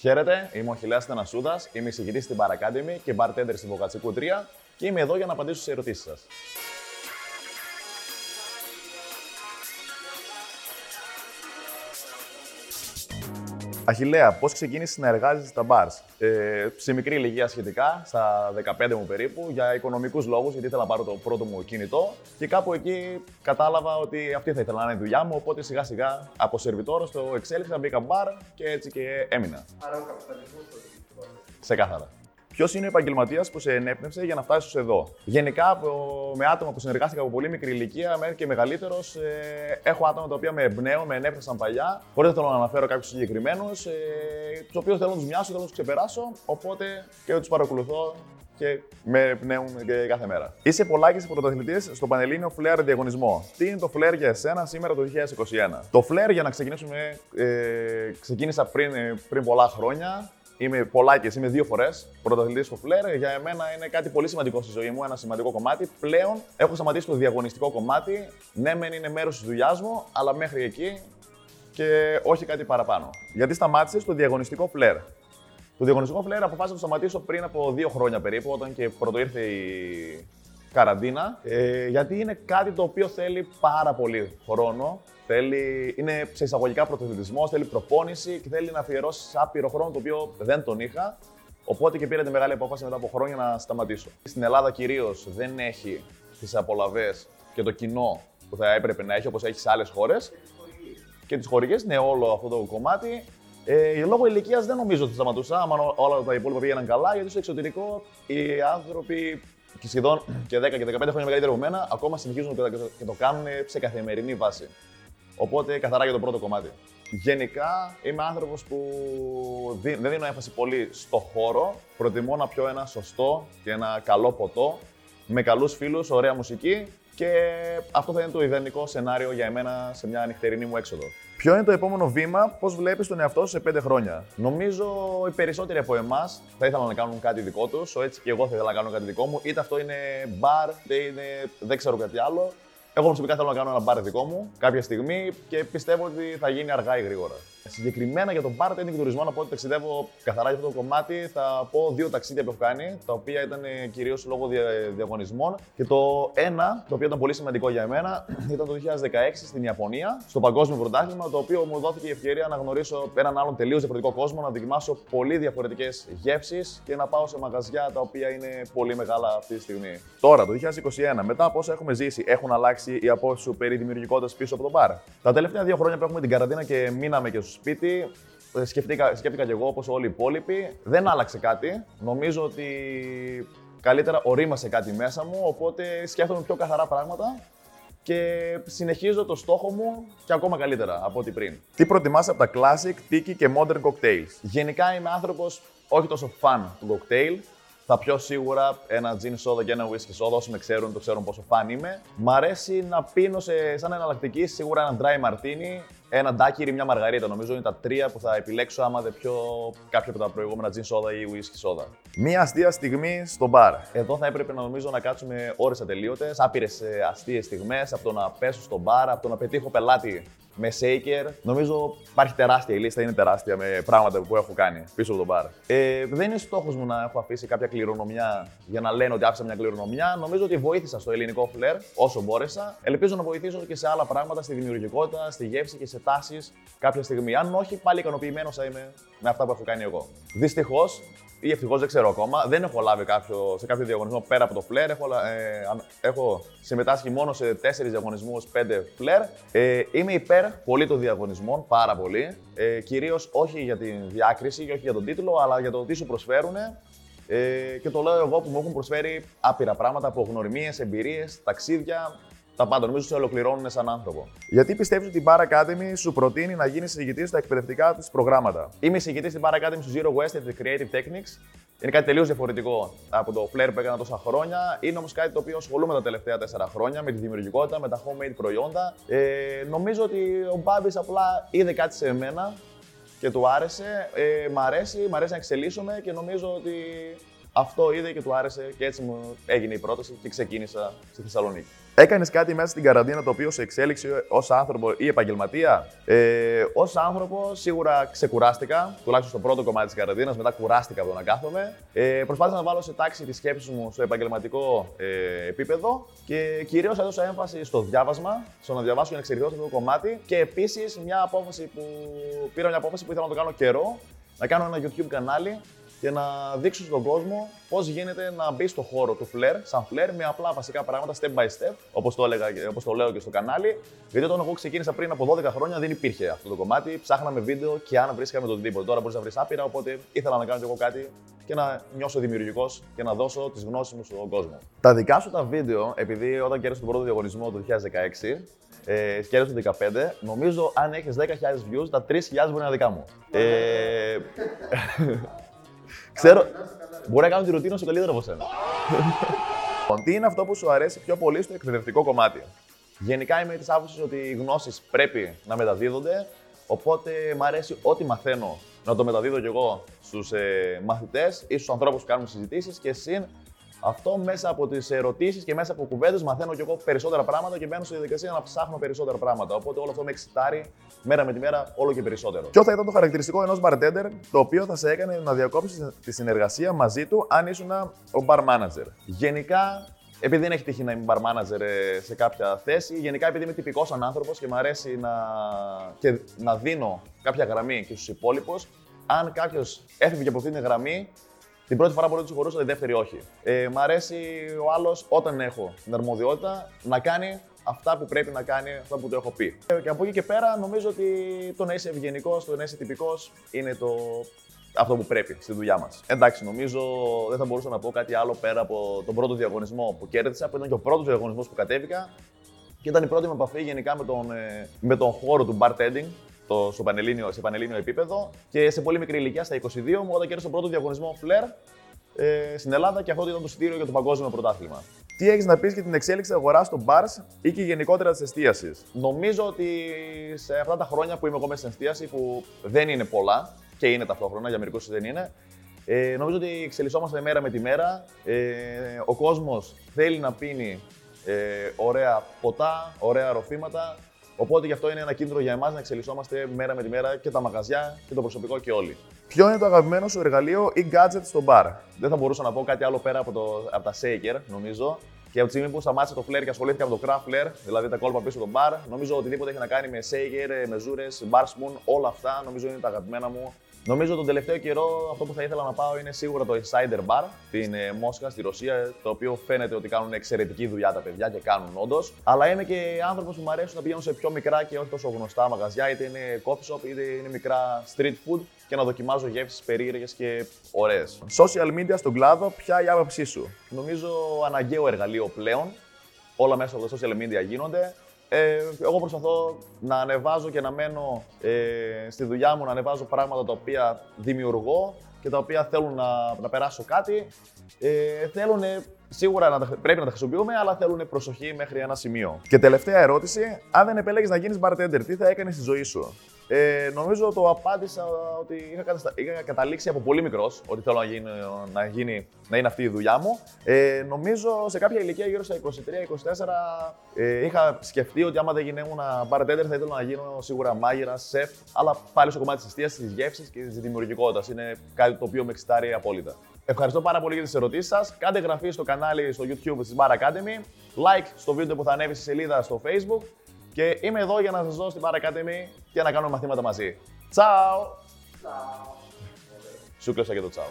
Χαίρετε, είμαι ο Χιλέα Θανασούδας, είμαι εισηγητής στην Paracademy και bartender στην Βοκατσικού 3 και είμαι εδώ για να απαντήσω σε ερωτήσεις σας. Αχιλέα, πώς ξεκίνησες να εργάζεσαι στα μπαρ. Ε, σε μικρή ηλικία σχετικά, στα 15 μου περίπου, για οικονομικούς λόγους, γιατί ήθελα να πάρω το πρώτο μου κινητό. Και κάπου εκεί κατάλαβα ότι αυτή θα ήθελα να είναι η δουλειά μου. Οπότε σιγά σιγά από σερβιτόρο το εξέλιξα, μπήκα μπαρ και έτσι και έμεινα. Άρα ο καπιταλισμός Σε κάθαρα. Ποιος είναι ο επαγγελματίας που σε ενέπνευσε για να φτάσεις εδώ; Γενικά, με άτομα που συνεργάστηκα από πολύ μικρή ηλικία, μέχρι και μεγαλύτερος, ε, έχω άτομα τα οποία με εμπνέουν, με ενέπνευσαν παλιά. Χωρίς να θέλω να αναφέρω κάποιους συγκεκριμένους, ε, τους οποίους θέλω να τους μοιάσω, θέλω να τους ξεπεράσω. Οπότε και τους παρακολουθώ και με εμπνέουν και κάθε μέρα. Είσαι πολλάκι πρωταθλητής στο Πανελλήνιο Flair διαγωνισμό. Τι είναι το Flair για εσένα σήμερα το 2021. Το Flair, για να ξεκινήσουμε, ε, ξεκίνησα πριν, πριν πολλά χρόνια. Είμαι πολλάκι, είμαι δύο φορές πρωταθλητής στο φλερ. Για εμένα είναι κάτι πολύ σημαντικό στη ζωή μου, ένα σημαντικό κομμάτι. Πλέον έχω σταματήσει το διαγωνιστικό κομμάτι. Ναι, μεν είναι μέρος της δουλειάς μου, αλλά μέχρι εκεί και όχι κάτι παραπάνω. Γιατί σταμάτησε το διαγωνιστικό φλερ. Το διαγωνιστικό φλερ αποφάσισα να το σταματήσω πριν από δύο χρόνια περίπου, όταν και πρώτο ήρθε η καραντίνα. Ε, γιατί είναι κάτι το οποίο θέλει πάρα πολύ χρόνο Θέλει, είναι σε εισαγωγικά πρωτοθλητισμό, θέλει προπόνηση και θέλει να αφιερώσει άπειρο χρόνο το οποίο δεν τον είχα. Οπότε και πήρα τη μεγάλη απόφαση μετά από χρόνια να σταματήσω. Στην Ελλάδα κυρίως δεν έχει τις απολαυές και το κοινό που θα έπρεπε να έχει όπως έχει σε άλλες χώρες. Και τις χορηγίε, ναι, όλο αυτό το κομμάτι. Ε, λόγω ηλικίας δεν νομίζω ότι σταματούσα, άμα όλα τα υπόλοιπα πήγαιναν καλά, γιατί στο εξωτερικό οι άνθρωποι και σχεδόν και 10 και 15 χρόνια μεγαλύτεροι από μένα ακόμα συνεχίζουν και το κάνουν σε καθημερινή βάση. Οπότε καθαρά για το πρώτο κομμάτι. Γενικά είμαι άνθρωπος που δεν δίνω έμφαση πολύ στο χώρο. Προτιμώ να πιω ένα σωστό και ένα καλό ποτό με καλούς φίλους, ωραία μουσική και αυτό θα είναι το ιδανικό σενάριο για εμένα σε μια νυχτερινή μου έξοδο. Ποιο είναι το επόμενο βήμα, πώς βλέπεις τον εαυτό σου σε πέντε χρόνια; Νομίζω οι περισσότεροι από εμάς θα ήθελαν να κάνουν κάτι δικό τους, έτσι και εγώ θα ήθελα να κάνω κάτι δικό μου, είτε αυτό είναι μπαρ, είτε είναι δεν ξέρω κάτι άλλο. Εγώ προσωπικά θέλω να κάνω ένα μπαρ δικό μου κάποια στιγμή και πιστεύω ότι θα γίνει αργά ή γρήγορα. Συγκεκριμένα για τον bartending τουρισμό, να πω ότι ταξιδεύω καθαρά για αυτό το κομμάτι. Θα πω δύο ταξίδια που έχω κάνει, τα οποία ήταν κυρίως λόγω διαγωνισμών. Και το ένα, το οποίο ήταν πολύ σημαντικό για μένα, ήταν το 2016 στην Ιαπωνία, στο Παγκόσμιο Πρωτάθλημα, το οποίο μου δόθηκε η ευκαιρία να γνωρίσω έναν άλλον τελείως διαφορετικό κόσμο, να δοκιμάσω πολύ διαφορετικές γεύσεις και να πάω σε μαγαζιά τα οποία είναι πολύ μεγάλα αυτή τη στιγμή. Τώρα, το 2021, μετά από όσα έχουμε ζήσει, έχουν αλλάξει οι απόψεις σου περί δημιουργικότητας πίσω από τον μπαρ; Τα τελευταία δύο χρόνια που έχουμε την καραντίνα και μείναμε και σπίτι, ε, σκεφτήκα, σκέφτηκα κι εγώ όπως όλοι οι υπόλοιποι. Δεν άλλαξε κάτι. Νομίζω ότι καλύτερα ορίμασε κάτι μέσα μου, οπότε σκέφτομαι πιο καθαρά πράγματα και συνεχίζω το στόχο μου και ακόμα καλύτερα από ό,τι πριν. Τι προτιμάς από τα classic, tiki και modern cocktails; Γενικά είμαι άνθρωπος όχι τόσο φαν του cocktail. Θα πιω σίγουρα ένα gin soda και ένα whisky soda. Όσοι με ξέρουν, το ξέρουν πόσο φαν είμαι. Μ' αρέσει να πίνω σε, σαν εναλλακτική σίγουρα ένα dry martini ένα ντάκιρι, μια μαργαρίτα. Νομίζω είναι τα τρία που θα επιλέξω άμα δεν πιω κάποια από τα προηγούμενα gin soda ή whisky soda. Μία αστεία στιγμή στο μπαρ. Εδώ θα έπρεπε να νομίζω να κάτσουμε ώρες ατελείωτες, άπειρες αστείες στιγμές από το να πέσω στο μπαρ, από το να πετύχω πελάτη με shaker. Νομίζω υπάρχει τεράστια η λίστα, είναι τεράστια με πράγματα που έχω κάνει πίσω από τον μπαρ. Ε, δεν είναι στόχος μου να έχω αφήσει κάποια κληρονομιά για να λένε ότι άφησα μια κληρονομιά. Νομίζω ότι βοήθησα στο ελληνικό φλερ όσο μπόρεσα. Ελπίζω να βοηθήσω και σε άλλα πράγματα, στη δημιουργικότητα, στη γεύση και σε τάσεις κάποια στιγμή. Αν όχι, πάλι ικανοποιημένος θα είμαι με αυτά που έχω κάνει εγώ. Δυστυχώς, ή ευτυχώς δεν ξέρω ακόμα. Δεν έχω λάβει κάποιο, σε κάποιο διαγωνισμό πέρα από το φλερ. Έχω, ε, έχω συμμετάσχει μόνο σε τέσσερις διαγωνισμούς, πέντε φλερ. Ε, είμαι υπέρ πολύ των διαγωνισμών, πάρα πολύ. Ε, Κυρίως όχι για τη διάκριση και όχι για τον τίτλο, αλλά για το τι σου προσφέρουν. Ε, και το λέω εγώ που μου έχουν προσφέρει άπειρα πράγματα από γνωριμίε, εμπειρίες, ταξίδια, τα πάντα. Νομίζω σε ολοκληρώνουν σαν άνθρωπο. Γιατί πιστεύεις ότι η Bar Academy σου προτείνει να γίνεις εισηγητής στα εκπαιδευτικά της προγράμματα; Είμαι εισηγητής στην Bar Academy στο Zero West the Creative Techniques. Είναι κάτι τελείως διαφορετικό από το flair που έκανα τόσα χρόνια. Είναι όμως κάτι το οποίο ασχολούμαι τα τελευταία τέσσερα χρόνια με τη δημιουργικότητα, με τα homemade προϊόντα. Ε, νομίζω ότι ο Μπάμπης απλά είδε κάτι σε μένα και του άρεσε. Ε, μ' αρέσει, μ' αρέσει να εξελίσσομαι και νομίζω ότι αυτό είδε και του άρεσε και έτσι μου έγινε η πρόταση και ξεκίνησα στη Θεσσαλονίκη. Έκανες κάτι μέσα στην καραντίνα το οποίο σε εξέλιξε ως άνθρωπο ή επαγγελματία; Ε, ως άνθρωπο, σίγουρα ξεκουράστηκα, τουλάχιστον στο πρώτο κομμάτι της καραντίνας. Μετά κουράστηκα από το να κάθομαι. Ε, προσπάθησα να βάλω σε τάξη τη σκέψη μου στο επαγγελματικό ε, επίπεδο και κυρίως έδωσα έμφαση στο διάβασμα, στο να διαβάσω για να εξελιχθώ αυτό το κομμάτι. Και επίσης μια απόφαση που πήρα μια απόφαση που ήθελα να το κάνω καιρό, να κάνω ένα YouTube κανάλι και να δείξω στον κόσμο πώς γίνεται να μπει στο χώρο του φλερ, σαν φλερ, με απλά βασικά πράγματα step by step, όπως το, όπως το λέω και στο κανάλι. Γιατί όταν εγώ ξεκίνησα πριν από 12 χρόνια δεν υπήρχε αυτό το κομμάτι. Ψάχναμε βίντεο και αν βρίσκαμε το οτιδήποτε. Τώρα μπορείς να βρεις άπειρα, οπότε ήθελα να κάνω και εγώ κάτι και να νιώσω δημιουργικός και να δώσω τις γνώσεις μου στον κόσμο. Τα δικά σου τα βίντεο, επειδή όταν κέρδισα τον πρώτο διαγωνισμό το 2016, ε, το 15, νομίζω αν έχεις 10.000 views, τα 3.000 μπορεί να είναι δικά μου. Ε, Ξέρω. Μπορεί να κάνω τη ρουτίνα σου καλύτερα από σένα. Λοιπόν, τι είναι αυτό που σου αρέσει πιο πολύ στο εκπαιδευτικό κομμάτι; Γενικά είμαι της άποψης ότι οι γνώσεις πρέπει να μεταδίδονται. Οπότε μου αρέσει ό,τι μαθαίνω να το μεταδίδω κι εγώ στους ε, μαθητές ή στους ανθρώπους που κάνουν συζητήσεις και συν αυτό μέσα από τις ερωτήσεις και μέσα από κουβέντες μαθαίνω κι εγώ περισσότερα πράγματα και μπαίνω στη διαδικασία να ψάχνω περισσότερα πράγματα. Οπότε όλο αυτό με εξητάρει μέρα με τη μέρα όλο και περισσότερο. Ποιο θα ήταν το χαρακτηριστικό ενός bartender το οποίο θα σε έκανε να διακόψεις τη συνεργασία μαζί του αν ήσουν ο bar manager; Γενικά, επειδή δεν έχει τύχει να είμαι bar manager ε, σε κάποια θέση, γενικά επειδή είμαι τυπικός άνθρωπος και μου αρέσει να, και να δίνω κάποια γραμμή και στους υπόλοιπους, αν κάποιος έφυγε από αυτή την γραμμή, την πρώτη φορά μπορεί να τους συγχωρούσα, τη δεύτερη όχι. Ε, μ' αρέσει ο άλλος όταν έχω την αρμοδιότητα να κάνει αυτά που πρέπει να κάνει, αυτά που του έχω πει. Ε, και από εκεί και πέρα νομίζω ότι το να είσαι ευγενικός, το να είσαι τυπικός είναι το αυτό που πρέπει στη δουλειά μας. Εντάξει, νομίζω δεν θα μπορούσα να πω κάτι άλλο πέρα από τον πρώτο διαγωνισμό που κέρδισα, που ήταν και ο πρώτος διαγωνισμός που κατέβηκα και ήταν η πρώτη μου επαφή γενικά με τον, ε, με τον χώρο του bartending, το, στο πανελλήνιο, σε πανελλήνιο επίπεδο και σε πολύ μικρή ηλικία, στα 22 μου, όταν κέρδισα τον πρώτο διαγωνισμό Flair ε, στην Ελλάδα και αυτό ήταν το συντήριο για το παγκόσμιο πρωτάθλημα. Τι έχεις να πεις για την εξέλιξη αγοράς των bars ή και γενικότερα της εστίασης; Νομίζω ότι σε αυτά τα χρόνια που είμαι εγώ μέσα στην εστίαση, που δεν είναι πολλά και είναι ταυτόχρονα, για μερικούς δεν είναι, ε, νομίζω ότι εξελισσόμαστε μέρα με τη μέρα. Ε, ο κόσμος θέλει να πίνει ε, ωραία ποτά, ωραία ροφήματα. Οπότε γι' αυτό είναι ένα κίνδυνο για εμάς να εξελισσόμαστε μέρα με τη μέρα και τα μαγαζιά και το προσωπικό και όλοι. Ποιο είναι το αγαπημένο σου εργαλείο ή gadget στο bar. Δεν θα μπορούσα να πω κάτι άλλο πέρα από, το, από τα shaker, νομίζω. Και από τη στιγμή που σταμάτησε το flair και ασχολήθηκα με το craft flair, δηλαδή τα κόλπα πίσω στο bar, νομίζω οτιδήποτε έχει να κάνει με shaker, με ζούρε, bar spoon, όλα αυτά νομίζω είναι τα αγαπημένα μου Νομίζω τον τελευταίο καιρό αυτό που θα ήθελα να πάω είναι σίγουρα το Insider Bar στην ε, Μόσχα, στη Ρωσία, το οποίο φαίνεται ότι κάνουν εξαιρετική δουλειά τα παιδιά και κάνουν όντως. Αλλά είμαι και άνθρωπος που μου αρέσει να πηγαίνω σε πιο μικρά και όχι τόσο γνωστά μαγαζιά, είτε είναι coffee shop είτε είναι μικρά street food και να δοκιμάζω γεύσεις περίεργες και ωραίες. Social media στον κλάδο, ποια η άποψή σου; Νομίζω αναγκαίο εργαλείο πλέον. Όλα μέσα από τα social media γίνονται. Ε, εγώ προσπαθώ να ανεβάζω και να μένω ε, στη δουλειά μου, να ανεβάζω πράγματα τα οποία δημιουργώ και τα οποία θέλουν να, να περάσω κάτι. Ε, θέλουν σίγουρα να πρέπει να τα χρησιμοποιούμε, αλλά θέλουν προσοχή μέχρι ένα σημείο. Και τελευταία ερώτηση, αν δεν επέλεγες να γίνεις bartender, τι θα έκανες στη ζωή σου; Ε, νομίζω το απάντησα ότι είχα, καταστα... είχα καταλήξει από πολύ μικρός ότι θέλω να, γίνει, να, γίνει, να είναι αυτή η δουλειά μου. Ε, νομίζω σε κάποια ηλικία, γύρω στα 23-24, ε, είχα σκεφτεί ότι άμα δεν γινόμουν bartender θα ήθελα να γίνω σίγουρα μάγειρα, σεφ, αλλά πάλι στο κομμάτι της εστίαση, της γεύσης και της δημιουργικότητας. Είναι κάτι το οποίο με εξητάρει απόλυτα. Ευχαριστώ πάρα πολύ για τις ερωτήσεις σας. Κάντε εγγραφή στο κανάλι στο YouTube της Bar Academy. Like στο βίντεο που θα ανέβει στη σελίδα στο Facebook. Και είμαι εδώ για να σας δώσω στην Bar Academy και να κάνουμε μαθήματα μαζί. Τσάου! Σου κλείσα και το τσάου.